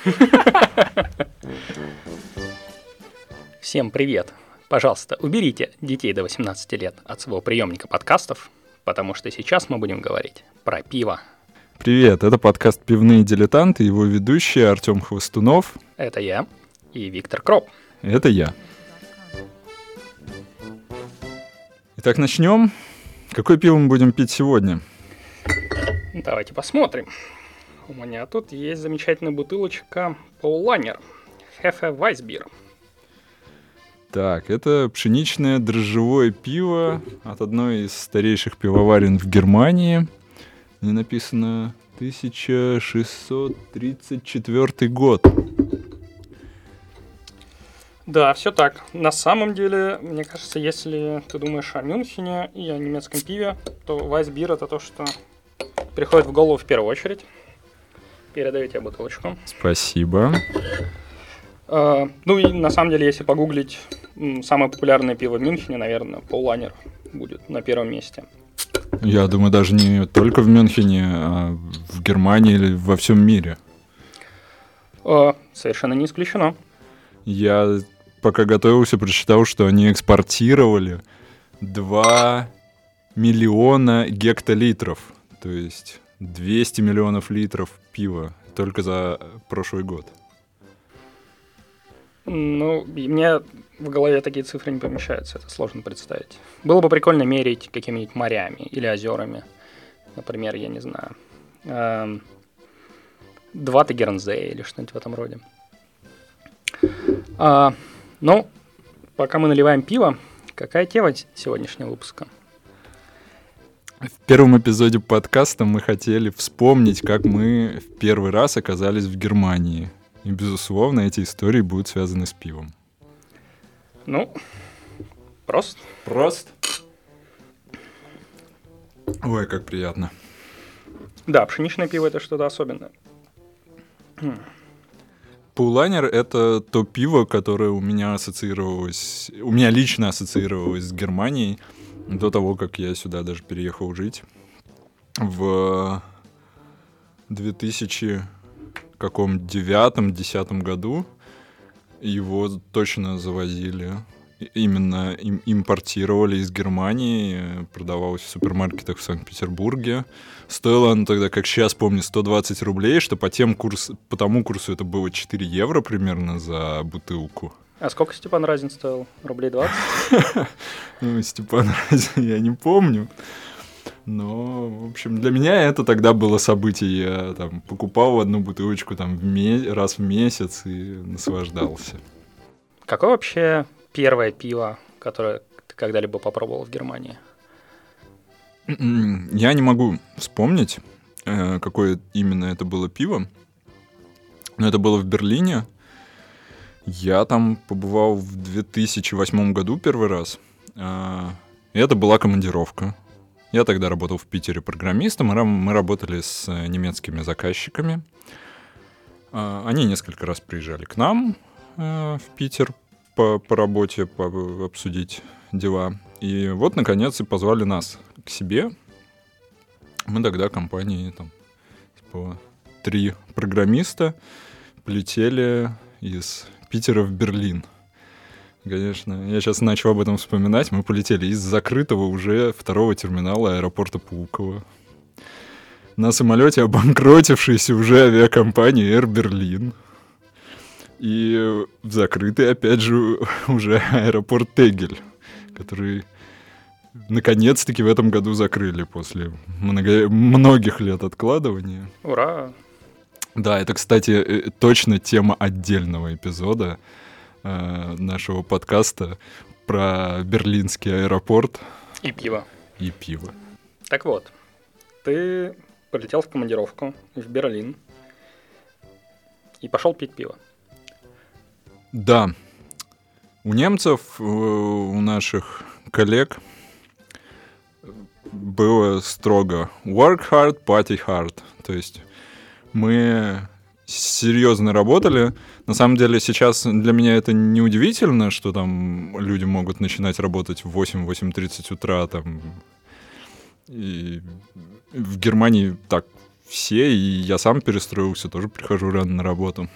Всем привет! Пожалуйста, уберите детей до 18 лет от своего приемника подкастов, потому что сейчас мы будем говорить про пиво. Привет, это подкаст «Пивные дилетанты», его ведущие Артем Хвостунов. Это я и Виктор Кроп. Это я. Итак, начнем. Какое пиво мы будем пить сегодня? Давайте посмотрим. У меня тут есть замечательная бутылочка Paulaner Хефе Weissbier. Так, это пшеничное дрожжевое пиво от одной из старейших пивоварен в Германии. Не написано 1634 год. Да, все так. На самом деле, мне кажется, если ты думаешь о Мюнхене и о немецком пиве, то Weissbier это то, что приходит в голову в первую очередь. Передаю тебе бутылочку. Спасибо. Uh, ну и на самом деле, если погуглить самое популярное пиво в Мюнхене, наверное, Paulaner будет на первом месте. Я думаю, даже не только в Мюнхене, а в Германии или во всем мире. Uh, совершенно не исключено. Я пока готовился, прочитал, что они экспортировали 2 миллиона гектолитров, то есть 200 миллионов литров пива только за прошлый год. Ну, мне в голове такие цифры не помещаются, это сложно представить. Было бы прикольно мерить какими-нибудь морями или озерами. Например, я не знаю, эм, два Тагернзея или что-нибудь в этом роде. А, ну, пока мы наливаем пиво, какая тема сегодняшнего выпуска? В первом эпизоде подкаста мы хотели вспомнить, как мы в первый раз оказались в Германии. И, безусловно, эти истории будут связаны с пивом. Ну, прост. Прост? Ой, как приятно. Да, пшеничное пиво это что-то особенное. Пулайнер — это то пиво, которое у меня ассоциировалось, у меня лично ассоциировалось с Германией до того, как я сюда даже переехал жить. В 2000 каком девятом, десятом году его точно завозили именно им, импортировали из Германии, продавалось в супермаркетах в Санкт-Петербурге. Стоило оно тогда, как сейчас помню, 120 рублей, что по, тем курс, по тому курсу это было 4 евро примерно за бутылку. А сколько Степан Разин стоил? Рублей 20? Ну, Степан Разин я не помню. Но, в общем, для меня это тогда было событие. Я там покупал одну бутылочку там в ме- раз в месяц и наслаждался. Какое вообще первое пиво, которое ты когда-либо попробовал в Германии? Я не могу вспомнить, э, какое именно это было пиво. Но это было в Берлине. Я там побывал в 2008 году первый раз. А, это была командировка. Я тогда работал в Питере программистом, мы работали с немецкими заказчиками. А, они несколько раз приезжали к нам э, в Питер по, по работе, по, обсудить дела. И вот, наконец, и позвали нас к себе. Мы тогда компании там типа, три программиста полетели из Питера в Берлин. Конечно, я сейчас начал об этом вспоминать. Мы полетели из закрытого уже второго терминала аэропорта Пулково. На самолете обанкротившейся уже авиакомпании Air Berlin. И в закрытый, опять же, уже аэропорт Тегель, который наконец-таки в этом году закрыли после много... многих лет откладывания. Ура! Да, это, кстати, э, точно тема отдельного эпизода э, нашего подкаста про берлинский аэропорт. И пиво. И пиво. Так вот, ты полетел в командировку в Берлин и пошел пить пиво. Да. У немцев, э, у наших коллег было строго work hard, party hard. То есть мы серьезно работали. На самом деле сейчас для меня это не удивительно, что там люди могут начинать работать в 8-8.30 утра. Там. И в Германии так все, и я сам перестроился, тоже прихожу рано на работу.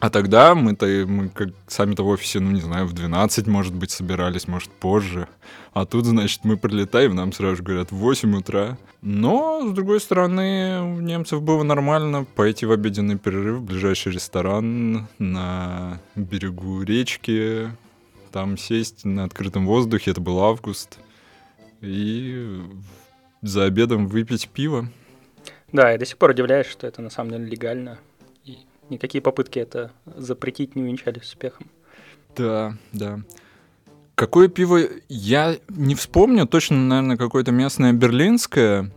А тогда мы-то, мы как сами-то в офисе, ну, не знаю, в 12, может быть, собирались, может, позже. А тут, значит, мы прилетаем, нам сразу же говорят, в 8 утра. Но, с другой стороны, у немцев было нормально пойти в обеденный перерыв в ближайший ресторан на берегу речки, там сесть на открытом воздухе, это был август, и за обедом выпить пиво. Да, я до сих пор удивляюсь, что это на самом деле легально. Никакие попытки это запретить не увенчались успехом. Да, да. Какое пиво я не вспомню, точно, наверное, какое-то местное берлинское.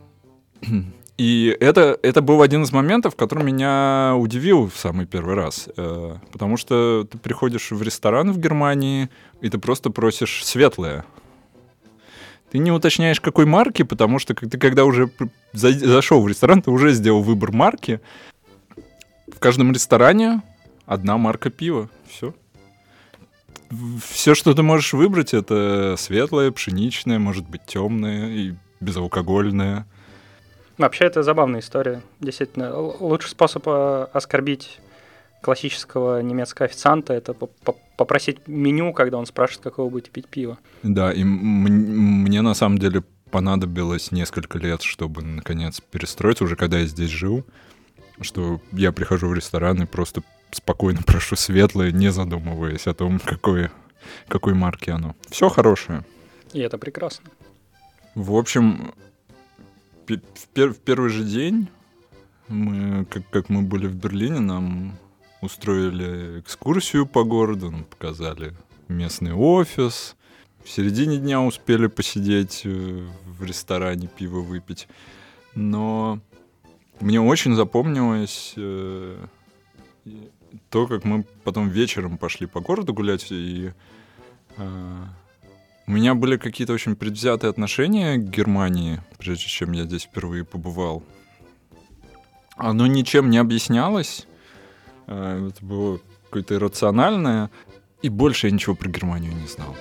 И это, это был один из моментов, который меня удивил в самый первый раз. Э, потому что ты приходишь в ресторан в Германии, и ты просто просишь светлое. Ты не уточняешь, какой марки, потому что ты когда уже зашел в ресторан, ты уже сделал выбор марки. В каждом ресторане одна марка пива. Все. Все, что ты можешь выбрать, это светлое, пшеничное, может быть темное и безалкогольное. Вообще, это забавная история. Действительно, лучший способ э, оскорбить классического немецкого официанта это попросить меню, когда он спрашивает, какого вы будете пить пиво. Да, и мне на самом деле понадобилось несколько лет, чтобы наконец перестроиться, уже когда я здесь жил, что я прихожу в ресторан и просто спокойно прошу светлое, не задумываясь о том, какое, какой марки оно. Все хорошее. И это прекрасно. В общем, в, пер в первый же день, мы, как, как мы были в Берлине, нам устроили экскурсию по городу, нам показали местный офис. В середине дня успели посидеть э, в ресторане, пиво выпить. Но мне очень запомнилось э, то, как мы потом вечером пошли по городу гулять, и э, у меня были какие-то очень предвзятые отношения к Германии, прежде чем я здесь впервые побывал. Оно ничем не объяснялось. Э, это было какое-то иррациональное. И больше я ничего про Германию не знал.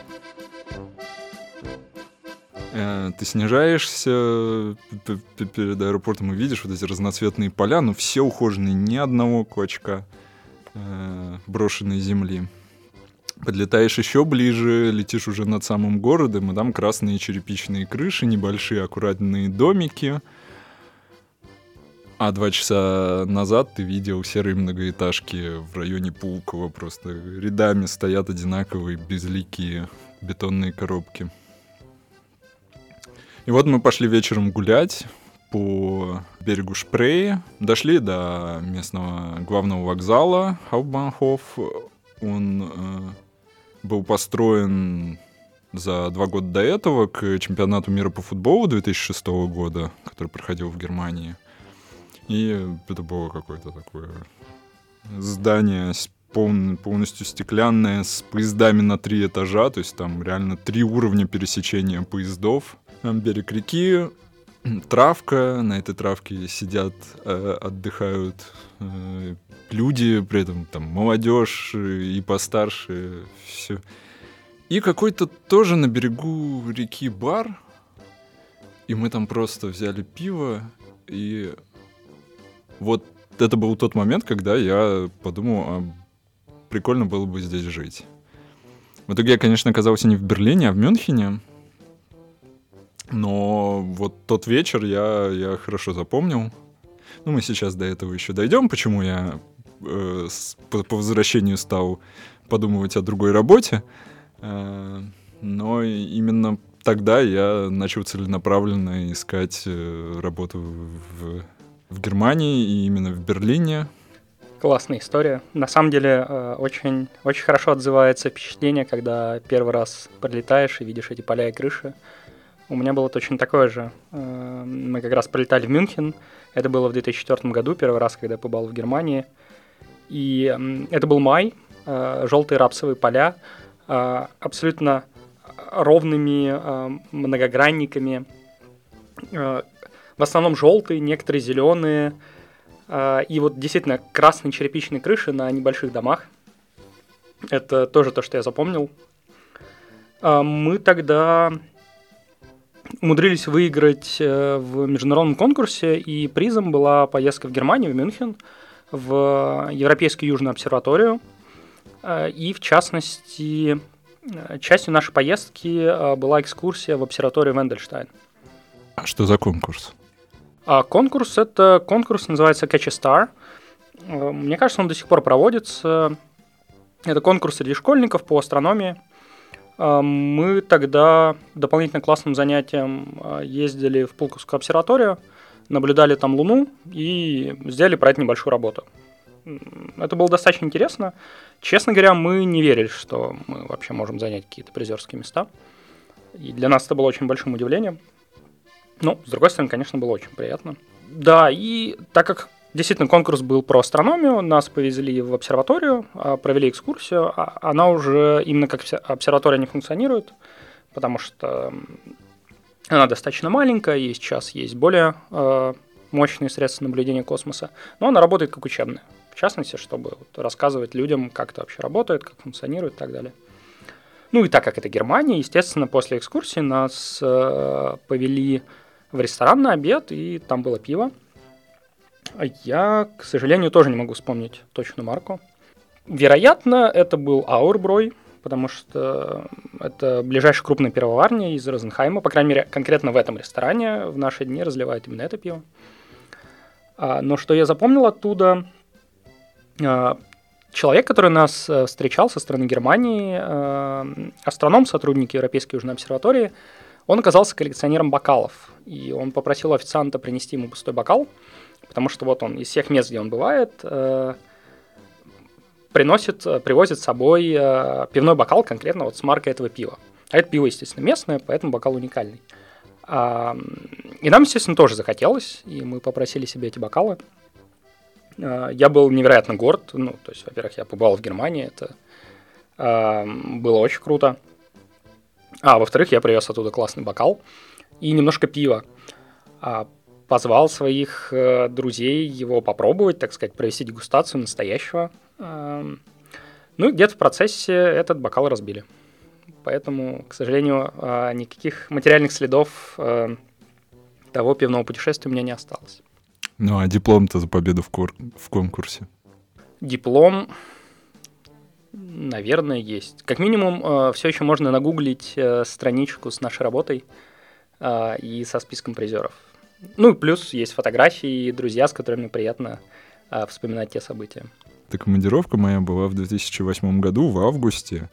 Э, ты снижаешься перед аэропортом и видишь вот эти разноцветные поля, но все ухоженные, ни одного клочка э, брошенной земли. Подлетаешь еще ближе, летишь уже над самым городом, и там красные черепичные крыши, небольшие аккуратные домики. А два часа назад ты видел серые многоэтажки в районе Пулково, просто рядами стоят одинаковые безликие бетонные коробки. И вот мы пошли вечером гулять по берегу Шпрее, дошли до местного главного вокзала Хаубанхоф. Он э, был построен за два года до этого к чемпионату мира по футболу 2006 года, который проходил в Германии. И это было какое-то такое здание полный, полностью стеклянное, с поездами на три этажа, то есть там реально три уровня пересечения поездов. Там берег реки, травка, на этой травке сидят, э, отдыхают э, люди, при этом там молодежь и постарше, все. И какой-то тоже на берегу реки бар, и мы там просто взяли пиво, и вот это был тот момент, когда я подумал, а прикольно было бы здесь жить. В итоге я, конечно, оказался не в Берлине, а в Мюнхене. Но вот тот вечер я, я хорошо запомнил. Ну, мы сейчас до этого еще дойдем, почему я э, с, по, по возвращению стал подумывать о другой работе. Э, но именно тогда я начал целенаправленно искать э, работу в, в Германии и именно в Берлине. Классная история. На самом деле э, очень, очень хорошо отзывается впечатление, когда первый раз прилетаешь и видишь эти поля и крыши. У меня было точно такое же. Э, мы как раз прилетали в Мюнхен. Это было в 2004 году, первый раз, когда я побывал в Германии. И это был май, э, желтые рапсовые поля, абсолютно ровными многогранниками. В основном желтые, некоторые зеленые. И вот действительно красные черепичные крыши на небольших домах. Это тоже то, что я запомнил. Мы тогда умудрились выиграть э, в международном конкурсе, и призом была поездка в Германию, в Мюнхен, в Европейскую Южную обсерваторию. Э, и, в частности, э, частью нашей поездки была экскурсия в обсерваторию Вендельштайн. А что за конкурс? А конкурс – это конкурс, называется Catch a Star. Мне кажется, он до сих пор проводится. Это конкурс среди школьников по астрономии. Мы тогда дополнительно классным занятием ездили в Пулковскую обсерваторию – наблюдали там Луну и сделали про это небольшую работу. Это было достаточно интересно. Честно говоря, мы не верили, что мы вообще можем занять какие-то призерские места. И для нас это было очень большим удивлением. Ну, с другой стороны, конечно, было очень приятно. Да, и так как действительно конкурс был про астрономию, нас повезли в обсерваторию, а, провели экскурсию. А она уже именно как обсерватория не функционирует, потому что она достаточно маленькая, и сейчас есть более э, мощные средства наблюдения космоса, но она работает как учебная. В частности, чтобы рассказывать людям, как это вообще работает, как функционирует и так далее. Ну и так как это Германия, естественно, после экскурсии нас э, повели в ресторан на обед, и там было пиво. А я, к сожалению, тоже не могу вспомнить точную марку. Вероятно, это был Аурброй, потому что это ближайшая крупная пивоварня из Розенхайма, по крайней мере, конкретно в этом ресторане в наши дни разливают именно это пиво. А, но что я запомнил оттуда, а, человек, который нас э, встречал со стороны Германии, а, астроном, сотрудник Европейской Южной обсерватории, он оказался коллекционером бокалов, и он попросил официанта принести ему пустой бокал, потому что вот он из всех мест, где он бывает, э, приносит, э, привозит с собой э, пивной бокал конкретно вот с маркой этого пива. А это пиво, естественно, местное, поэтому бокал уникальный. А, и нам, естественно, тоже захотелось, и мы попросили себе эти бокалы. А, я был невероятно горд. Ну, то есть, во-первых, я побывал в Германии, это а, было очень круто. А во-вторых, я привез оттуда классный бокал и немножко пива. А, позвал своих э, друзей его попробовать, так сказать, провести дегустацию настоящего ну и где-то в процессе этот бокал разбили. Поэтому, к сожалению, а, никаких материальных следов а, того пивного путешествия у меня не осталось. Ну а диплом-то за победу в, кор- в конкурсе? Диплом, наверное, есть. Как минимум, а, все еще можно нагуглить э, страничку с нашей работой и со списком призеров. Ну и плюс есть фотографии и друзья, с которыми приятно вспоминать те события. Эта командировка моя была в 2008 году, в августе.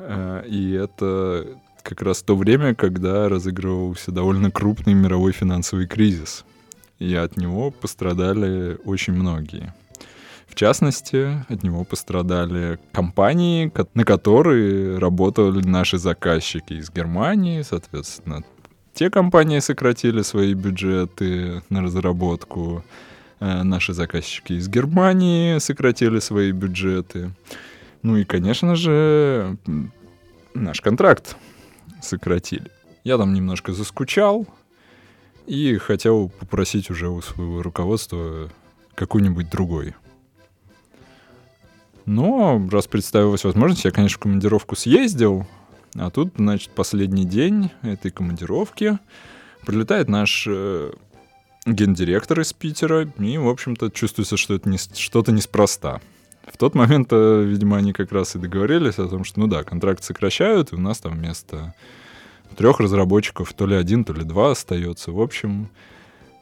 Э, и это как раз то время, когда разыгрывался довольно крупный мировой финансовый кризис. И от него пострадали очень многие. В частности, от него пострадали компании, на которые работали наши заказчики из Германии, соответственно. Те компании сократили свои бюджеты на разработку, Э, наши заказчики из Германии сократили свои бюджеты. Ну и, конечно же, наш контракт сократили. Я там немножко заскучал и хотел попросить уже у своего руководства какой-нибудь другой. Но раз представилась возможность, я, конечно, в командировку съездил, а тут, значит, последний день этой командировки прилетает наш э, гендиректор из Питера, и, в общем-то, чувствуется, что это не, что-то неспроста. В тот момент, э, видимо, они как раз и договорились о том, что, ну да, контракт сокращают, и у нас там вместо трех разработчиков то ли один, то ли два остается. В общем,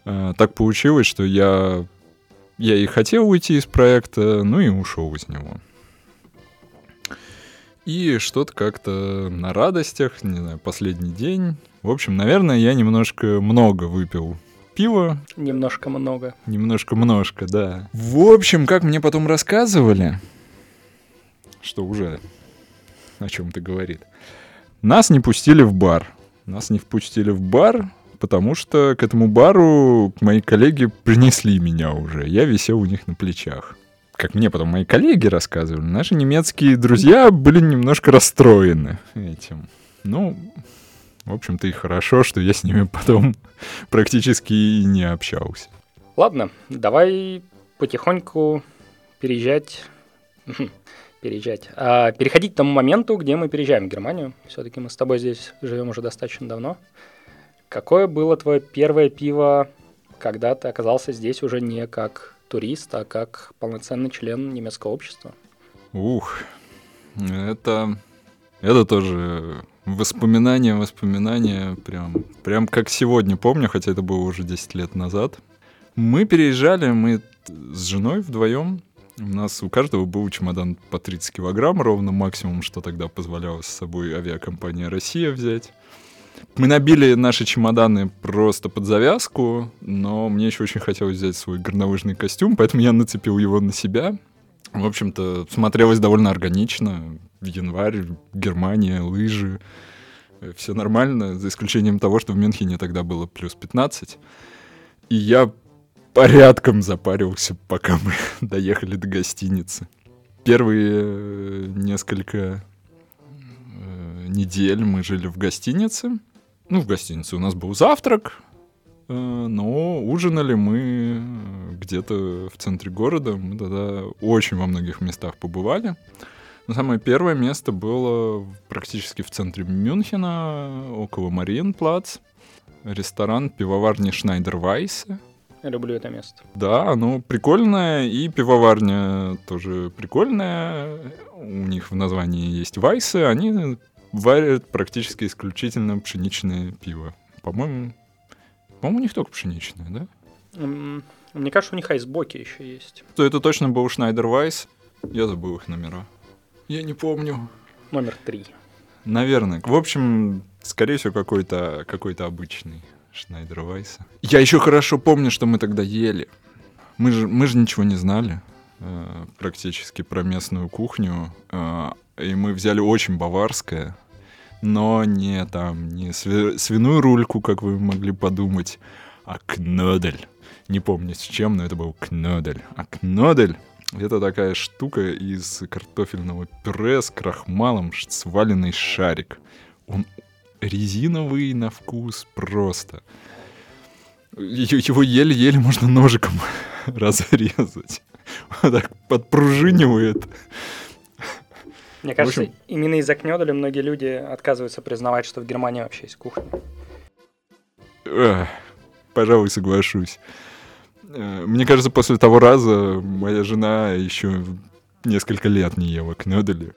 э, так получилось, что я, я и хотел уйти из проекта, ну и ушел из него. И что-то как-то на радостях, не знаю, последний день. В общем, наверное, я немножко много выпил пива. Немножко много. Немножко множко, да. В общем, как мне потом рассказывали, что уже о чем-то говорит, нас не пустили в бар. Нас не впустили в бар, потому что к этому бару мои коллеги принесли меня уже. Я висел у них на плечах. Как мне потом мои коллеги рассказывали, наши немецкие друзья были немножко расстроены этим. Ну, в общем-то и хорошо, что я с ними потом практически и не общался. Ладно, давай потихоньку переезжать переезжать. А, переходить к тому моменту, где мы переезжаем в Германию. Все-таки мы с тобой здесь живем уже достаточно давно. Какое было твое первое пиво, когда ты оказался здесь уже не как турист, а как полноценный член немецкого общества. Ух, это, это тоже воспоминания, воспоминания, прям, прям как сегодня помню, хотя это было уже 10 лет назад. Мы переезжали, мы с женой вдвоем, у нас у каждого был чемодан по 30 килограмм, ровно максимум, что тогда позволяло с собой авиакомпания «Россия» взять. Мы набили наши чемоданы просто под завязку, но мне еще очень хотелось взять свой горнолыжный костюм, поэтому я нацепил его на себя. В общем-то, смотрелось довольно органично. Январь, Германия, лыжи. Все нормально, за исключением того, что в Мюнхене тогда было плюс 15. И я порядком запарился, пока мы доехали до гостиницы. Первые э, несколько недель мы жили в гостинице. Ну, в гостинице у нас был завтрак, э, но ужинали мы где-то в центре города. Мы тогда очень во многих местах побывали. Но самое первое место было практически в центре Мюнхена, около Мариенплац. Ресторан пивоварни Шнайдер Вайсе. Я люблю это место. Да, оно прикольное, и пивоварня тоже прикольная. У них в названии есть Вайсы, они варят практически исключительно пшеничное пиво. По-моему, по-моему, у них только пшеничное, да? Мне кажется, у них айсбоки еще есть. То это точно был Шнайдер Вайс. Я забыл их номера. Я не помню. Номер три. Наверное. В общем, скорее всего, какой-то какой обычный Шнайдер Вайса. Я еще хорошо помню, что мы тогда ели. Мы же, мы же ничего не знали практически про местную кухню. Э, и мы взяли очень баварское, но не там, не сви- свиную рульку, как вы могли подумать, а кнодель. Не помню с чем, но это был кнодель. А кнодель — это такая штука из картофельного пюре с крахмалом, сваленный шарик. Он резиновый на вкус просто. Его еле-еле можно ножиком разрезать. Так подпружинивает. Мне кажется, общем... именно из-за кнёдаля многие люди отказываются признавать, что в Германии вообще есть кухня. Эх, пожалуй, соглашусь. Э, мне кажется, после того раза моя жена еще несколько лет не ела кнёдели.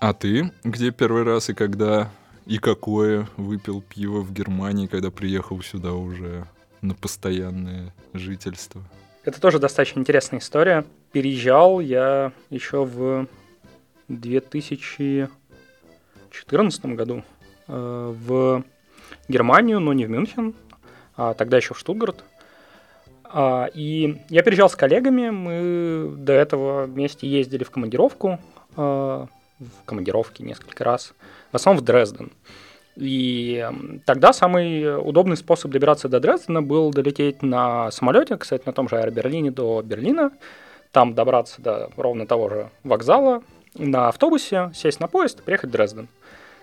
А ты где первый раз и когда и какое выпил пиво в Германии, когда приехал сюда уже на постоянное жительство? Это тоже достаточно интересная история. Переезжал я еще в 2014 году э, в Германию, но не в Мюнхен, а тогда еще в Штутгарт. А, и я переезжал с коллегами, мы до этого вместе ездили в командировку, э, в командировке несколько раз, в основном в Дрезден. И тогда самый удобный способ добираться до Дрездена был долететь на самолете, кстати, на том же Аэроберлине до Берлина, там добраться до ровно того же вокзала, на автобусе, сесть на поезд и приехать в Дрезден.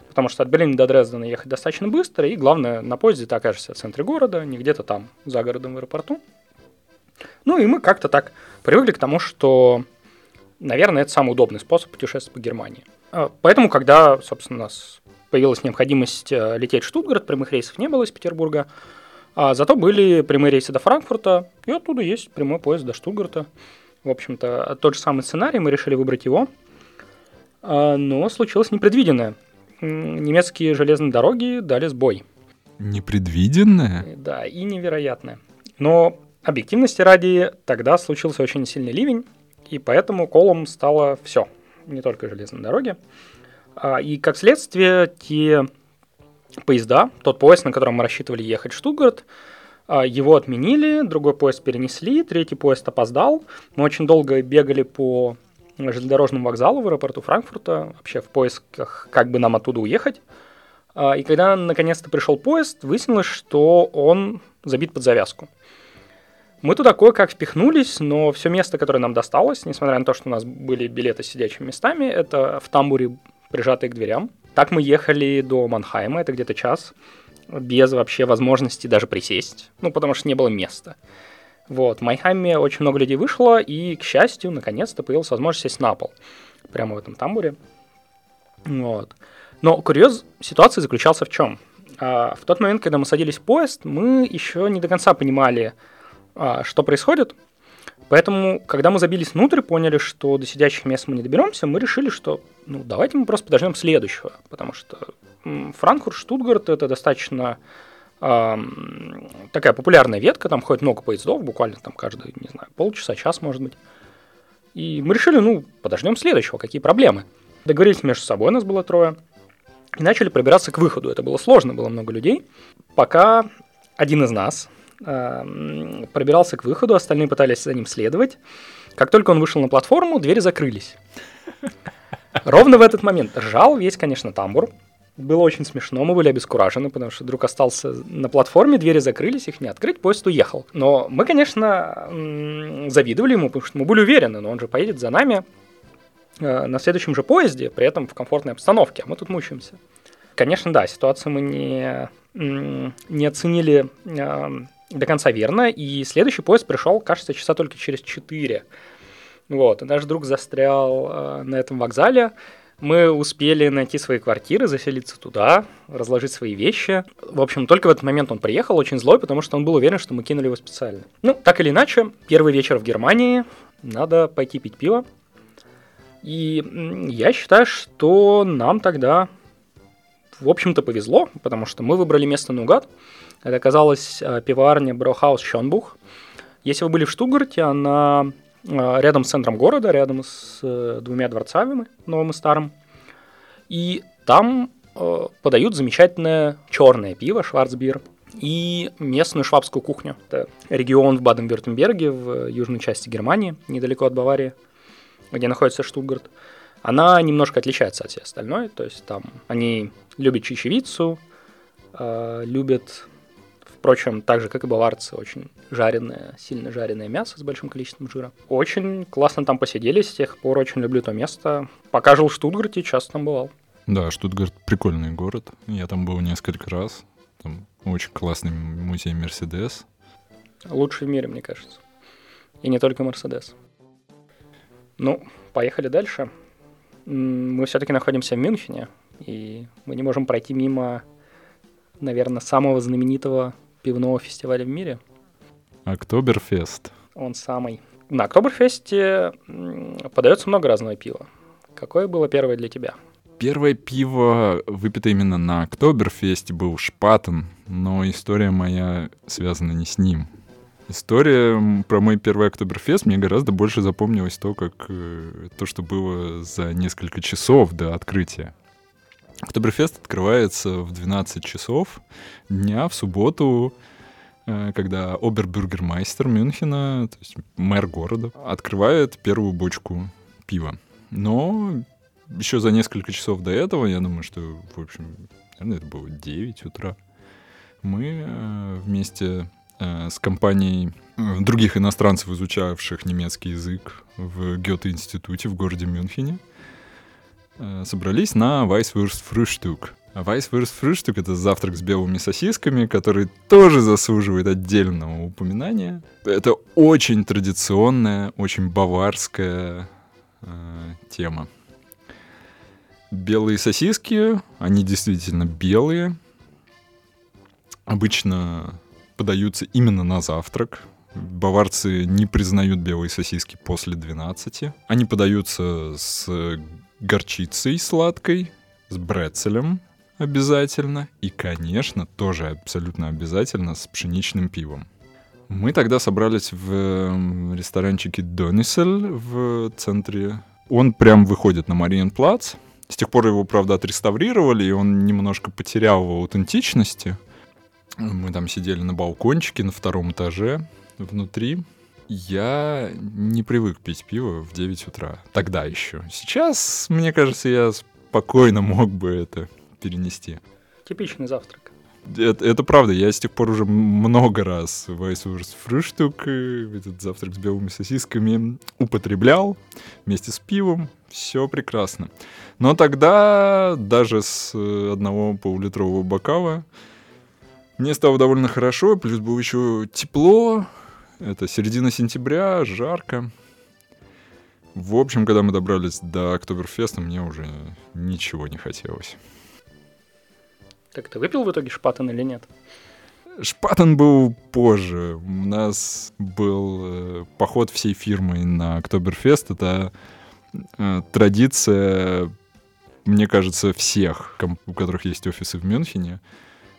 Потому что от Берлина до Дрездена ехать достаточно быстро, и главное, на поезде ты окажешься в центре города, не где-то там, за городом в аэропорту. Ну и мы как-то так привыкли к тому, что наверное, это самый удобный способ путешествовать по Германии. А, поэтому, когда, собственно, нас появилась необходимость э, лететь в Штутгарт, прямых рейсов не было из Петербурга, а зато были прямые рейсы до Франкфурта, и оттуда есть прямой поезд до Штутгарта. В общем-то, тот же самый сценарий, мы решили выбрать его, а, но случилось непредвиденное. Немецкие железные дороги дали сбой. Непредвиденное? Да, и невероятное. Но объективности ради, тогда случился очень сильный ливень, и поэтому колом стало все, не только железные дороги. А, и как следствие, те поезда, тот поезд, на котором мы рассчитывали ехать в Штутгарт, а, его отменили, другой поезд перенесли, третий поезд опоздал. Мы очень долго бегали по железнодорожному вокзалу в аэропорту Франкфурта, вообще в поисках, как бы нам оттуда уехать. А, и когда наконец-то пришел поезд, выяснилось, что он забит под завязку. Мы туда кое-как впихнулись, но все место, которое нам досталось, несмотря на то, что у нас были билеты с сидячими местами, это в тамбуре, прижатые к дверям. Так мы ехали до Манхайма, это где-то час, без вообще возможности даже присесть, ну, потому что не было места. Вот, в Майхайме очень много людей вышло, и, к счастью, наконец-то появилась возможность сесть на пол, прямо в этом тамбуре. Вот. Но курьез ситуации заключался в чем? А, в тот момент, когда мы садились в поезд, мы еще не до конца понимали, а, что происходит, Поэтому, когда мы забились внутрь, поняли, что до сидящих мест мы не доберемся, мы решили, что ну давайте мы просто подождем следующего, потому что Франкфурт, Штутгарт это достаточно э, такая популярная ветка, там ходит много поездов, буквально там каждый, не знаю, полчаса, час, может быть. И мы решили, ну, подождем следующего, какие проблемы. Договорились между собой, нас было трое, и начали пробираться к выходу. Это было сложно, было много людей. Пока один из нас э, пробирался к выходу, остальные пытались за ним следовать. Как только он вышел на платформу, двери закрылись. Ровно в этот момент ржал весь, конечно, тамбур. Было очень смешно, мы были обескуражены, потому что друг остался на платформе, двери закрылись, их не открыть, поезд уехал. Но мы, конечно, завидовали ему, потому что мы были уверены, но он же поедет за нами э, на следующем же поезде, при этом в комфортной обстановке, а мы тут мучаемся. Конечно, да, ситуацию мы не, не оценили э, до конца верно, и следующий поезд пришел, кажется, часа только через 4. Вот, и наш друг застрял э, на этом вокзале, мы успели найти свои квартиры, заселиться туда, разложить свои вещи. В общем, только в этот момент он приехал очень злой, потому что он был уверен, что мы кинули его специально. Ну, так или иначе, первый вечер в Германии, надо пойти пить пиво. И я считаю, что нам тогда, в общем-то, повезло, потому что мы выбрали место наугад. Это оказалась э, пивоварня Браухаус Шонбух. Если вы были в Штутгарте, она а, рядом с центром города, рядом с э, двумя дворцами, новым и старым. И там э, подают замечательное черное пиво, шварцбир, и местную швабскую кухню. Это регион в Баден-Вюртемберге, в южной части Германии, недалеко от Баварии, где находится Штутгарт. Она немножко отличается от всей остальной, то есть там они любят чечевицу, э, любят Впрочем, так же, как и баварцы, очень жареное, сильно жареное мясо с большим количеством жира. Очень классно там посидели, с тех пор очень люблю то место. Пока жил в Штутгарте, часто там бывал. Да, Штутгарт прикольный город. Я там был несколько раз. Там очень классный музей Мерседес. Лучший в мире, мне кажется. И не только Мерседес. Ну, поехали дальше. Мы все-таки находимся в Мюнхене, и мы не можем пройти мимо, наверное, самого знаменитого пивного фестиваля в мире. Октоберфест. Он самый. На Октоберфесте подается много разного пива. Какое было первое для тебя? Первое пиво, выпито именно на Октоберфесте, был Шпатен, но история моя связана не с ним. История про мой первый Октоберфест мне гораздо больше запомнилась то, как э, то, что было за несколько часов до открытия. Октоберфест открывается в 12 часов дня в субботу, э, когда обербюргермайстер Мюнхена, то есть мэр города, открывает первую бочку пива. Но еще за несколько часов до этого, я думаю, что, в общем, наверное, это было 9 утра, мы э, вместе э, с компанией других иностранцев, изучавших немецкий язык в Гёте-институте в городе Мюнхене, собрались на Weisswurst-Frühstück. А Weisswurst-Frühstück — это завтрак с белыми сосисками, который тоже заслуживает отдельного упоминания. Это очень традиционная, очень баварская э, тема. Белые сосиски, они действительно белые. Обычно подаются именно на завтрак. Баварцы не признают белые сосиски после 12. Они подаются с горчицей сладкой, с брецелем обязательно и, конечно, тоже абсолютно обязательно с пшеничным пивом. Мы тогда собрались в ресторанчике Донисель в центре. Он прям выходит на Мариенплац. С тех пор его, правда, отреставрировали, и он немножко потерял в аутентичности. Мы там сидели на балкончике на втором этаже внутри. Я не привык пить пиво в 9 утра. Тогда еще. Сейчас, мне кажется, я спокойно мог бы это перенести. Типичный завтрак. Это, это правда, я с тех пор уже много раз Weisswurst Frühstück, этот завтрак с белыми сосисками, употреблял вместе с пивом, все прекрасно. Но тогда даже с одного полулитрового бокала мне стало довольно хорошо, плюс было еще тепло, это середина сентября, жарко. В общем, когда мы добрались до Октоберфеста, мне уже ничего не хотелось. Так ты выпил в итоге шпатен или нет? Шпатен был позже. У нас был э, поход всей фирмы на Октоберфест. Это э, традиция, мне кажется, всех, у которых есть офисы в Мюнхене.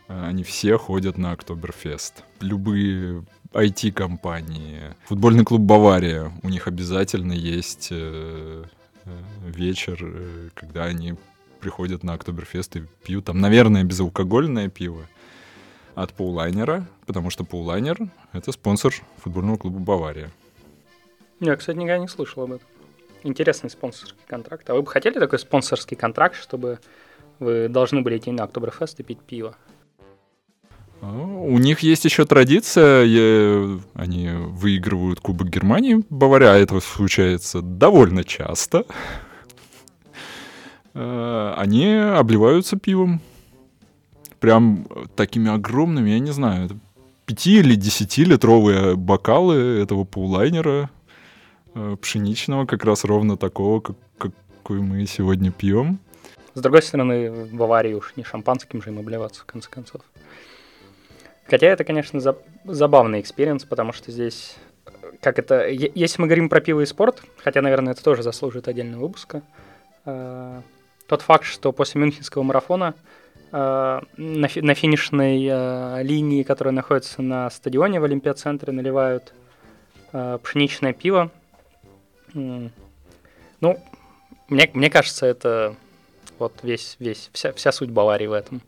Они все ходят на Октоберфест. Любые IT-компании. Футбольный клуб «Бавария». У них обязательно есть э, э, вечер, э, когда они приходят на Октоберфест и пьют там, наверное, безалкогольное пиво от Паулайнера, потому что Паулайнер — это спонсор футбольного клуба «Бавария». Я, кстати, никогда не слышал об этом. Интересный спонсорский контракт. А вы бы хотели такой спонсорский контракт, чтобы вы должны были идти на Октоберфест и пить пиво? У них есть еще традиция, они выигрывают Кубок Германии, Бавария, это случается довольно часто. Э, они обливаются пивом. Прям такими огромными, я не знаю, пяти или десятилитровые бокалы этого Паулайнера э, пшеничного, как раз ровно такого, как, какой мы сегодня пьем. С другой стороны, в Баварии уж не шампанским же им обливаться, в конце концов. Хотя это, конечно, за, забавный experience, потому что здесь, как это, если мы говорим про пиво и спорт, хотя, наверное, это тоже заслуживает отдельного выпуска, э, тот факт, что после Мюнхенского марафона э, на, фи, на финишной э, линии, которая находится на стадионе в Олимпиацентре, наливают э, пшеничное пиво. Mm. Ну, мне, мне кажется, это вот весь, весь, вся, вся суть Баварии в этом.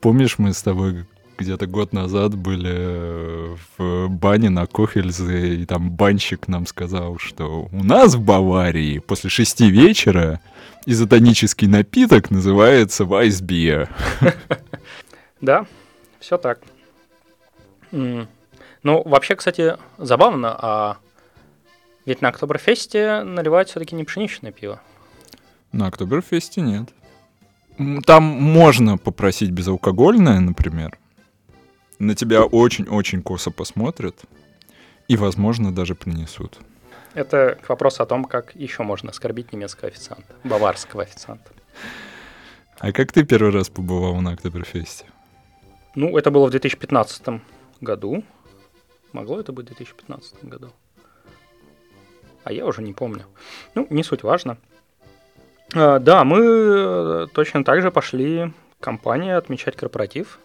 Помнишь, мы с тобой где-то год назад были э, в бане на Кохельзе, и там банщик нам сказал, что у нас в Баварии после шести вечера изотонический напиток называется Вайсбия. Да, все так. Ну, вообще, кстати, забавно, а ведь на Октоберфесте наливают все-таки не пшеничное пиво. На Октоберфесте нет. Там можно попросить безалкогольное, например, на тебя очень-очень косо посмотрят и, возможно, даже принесут. Это к вопросу о том, как еще можно оскорбить немецкого официанта, баварского официанта. А как ты первый раз побывал на Октоберфесте? Ну, это было в 2015 году. Могло это быть в 2015 году? А я уже не помню. Ну, не суть важно. А, да, мы э, точно так же пошли компания отмечать корпоратив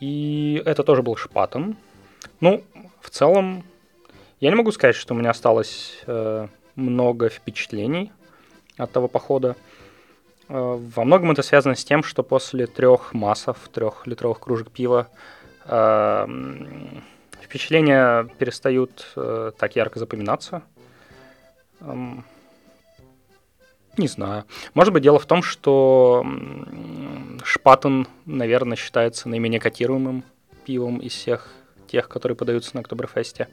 и это тоже был шпатом. Ну, в целом, я не могу сказать, что у меня осталось э, много впечатлений от того похода. Э, во многом это связано с тем, что после трех массов, трехлитровых кружек пива, э, впечатления перестают э, так ярко запоминаться. Эм, не знаю. Может быть, дело в том, что Шпатон, наверное, считается наименее котируемым пивом из всех тех, которые подаются на Октоберфесте.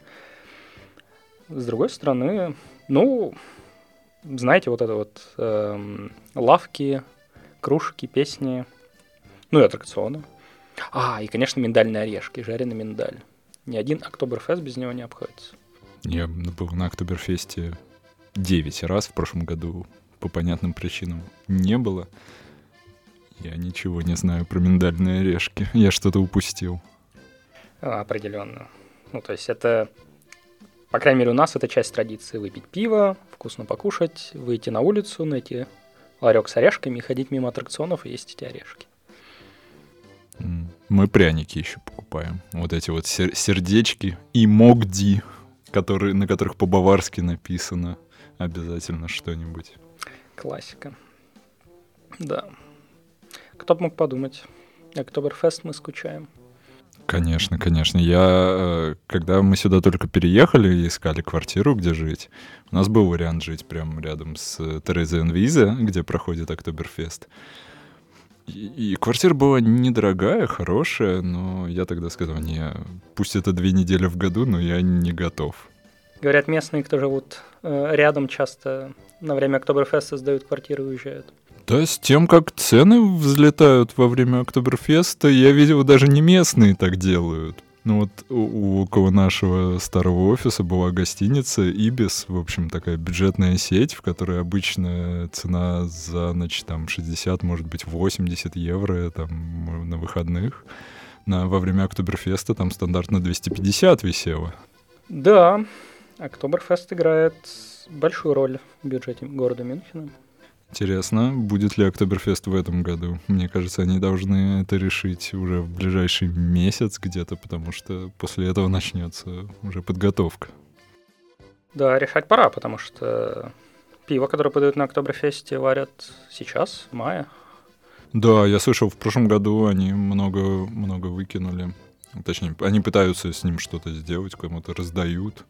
С другой стороны, ну, знаете, вот это вот эм, лавки, кружки, песни, ну и аттракционы. А, и, конечно, миндальные орешки, жареный миндаль. Ни один Октоберфест без него не обходится. Я был на Октоберфесте 9 раз в прошлом году по понятным причинам не было. Я ничего не знаю про миндальные орешки. Я что-то упустил. А, определенно. Ну, то есть это, по крайней мере, у нас это часть традиции. Выпить пиво, вкусно покушать, выйти на улицу, найти ларек с орешками, ходить мимо аттракционов и есть эти орешки. Мы пряники еще покупаем. Вот эти вот сердечки и могди, которые, на которых по-баварски написано обязательно что-нибудь. Классика. Да. Кто бы мог подумать. Октоберфест мы скучаем. Конечно, конечно. Я, э, когда мы сюда только переехали и искали квартиру, где жить, у нас был вариант жить прямо рядом с Терезой Энвиза, где проходит Октоберфест. И, и квартира была недорогая, хорошая, но я тогда сказал, не, пусть это две недели в году, но я не готов. Говорят, местные, кто живут э, рядом, часто на время Октоберфеста сдают квартиры и уезжают. Да, с тем, как цены взлетают во время Октоберфеста, я видел, даже не местные так делают. Ну вот у, около нашего старого офиса была гостиница Ибис, в общем, такая бюджетная сеть, в которой обычно цена за ночь там 60, может быть 80 евро там на выходных. на, во время Октоберфеста там стандартно 250 висело. Да, Октоберфест играет большую роль в бюджете города Мюнхена. Интересно, будет ли Октоберфест в этом году? Мне кажется, они должны это решить уже в ближайший месяц где-то, потому что после этого начнется уже подготовка. Да, решать пора, потому что пиво, которое подают на Октоберфесте, варят сейчас, в мае. Да, я слышал, в прошлом году они много, много выкинули. Точнее, они пытаются с ним что-то сделать, кому-то раздают.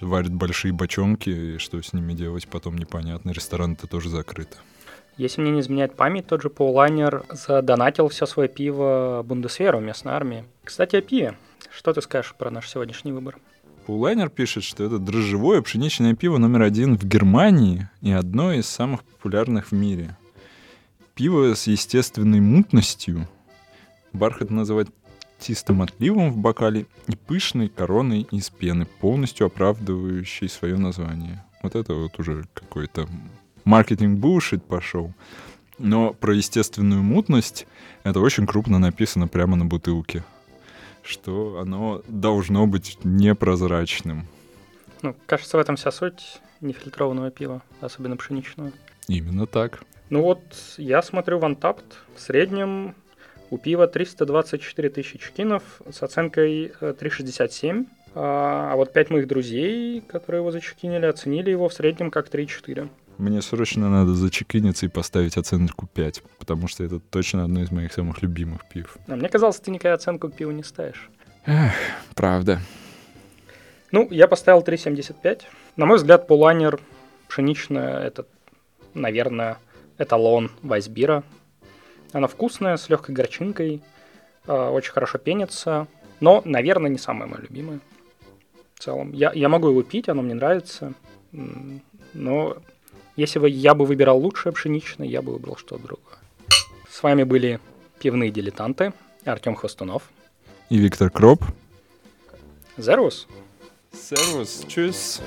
Варят большие бочонки, и что с ними делать потом непонятно. Рестораны-то тоже закрыты. Если мне не изменяет память, тот же Паулайнер задонатил все свое пиво Бундесверу, местной армии. Кстати, о пиве. Что ты скажешь про наш сегодняшний выбор? Паулайнер пишет, что это дрожжевое пшеничное пиво номер один в Германии и одно из самых популярных в мире. Пиво с естественной мутностью. Бархат называть чистым отливом в бокале и пышной короной из пены, полностью оправдывающей свое название. Вот это вот уже какой-то маркетинг бушит пошел. Но про естественную мутность это очень крупно написано прямо на бутылке что оно должно быть непрозрачным. Ну, кажется, в этом вся суть нефильтрованного пива, особенно пшеничного. Именно так. Ну вот, я смотрю в Untapped, в среднем у пива 324 тысячи чекинов с оценкой 3,67. А, а вот пять моих друзей, которые его зачекинили, оценили его в среднем как 3,4. Мне срочно надо зачекиниться и поставить оценку 5, потому что это точно одно из моих самых любимых пив. А мне казалось, ты никогда оценку пиву не ставишь. Эх, правда. Ну, я поставил 3,75. На мой взгляд, Пуланер пшеничная, это, наверное, эталон Вайсбира. Она вкусная, с легкой горчинкой, а, очень хорошо пенится, но, наверное, не самая моя любимая в целом. Я, я могу его пить, оно мне нравится, но если бы я бы выбирал лучшее пшеничное, я бы выбрал что-то другое. С вами были пивные дилетанты Артем Хвостунов и Виктор Кроп. Зервус. Сервус. Чус.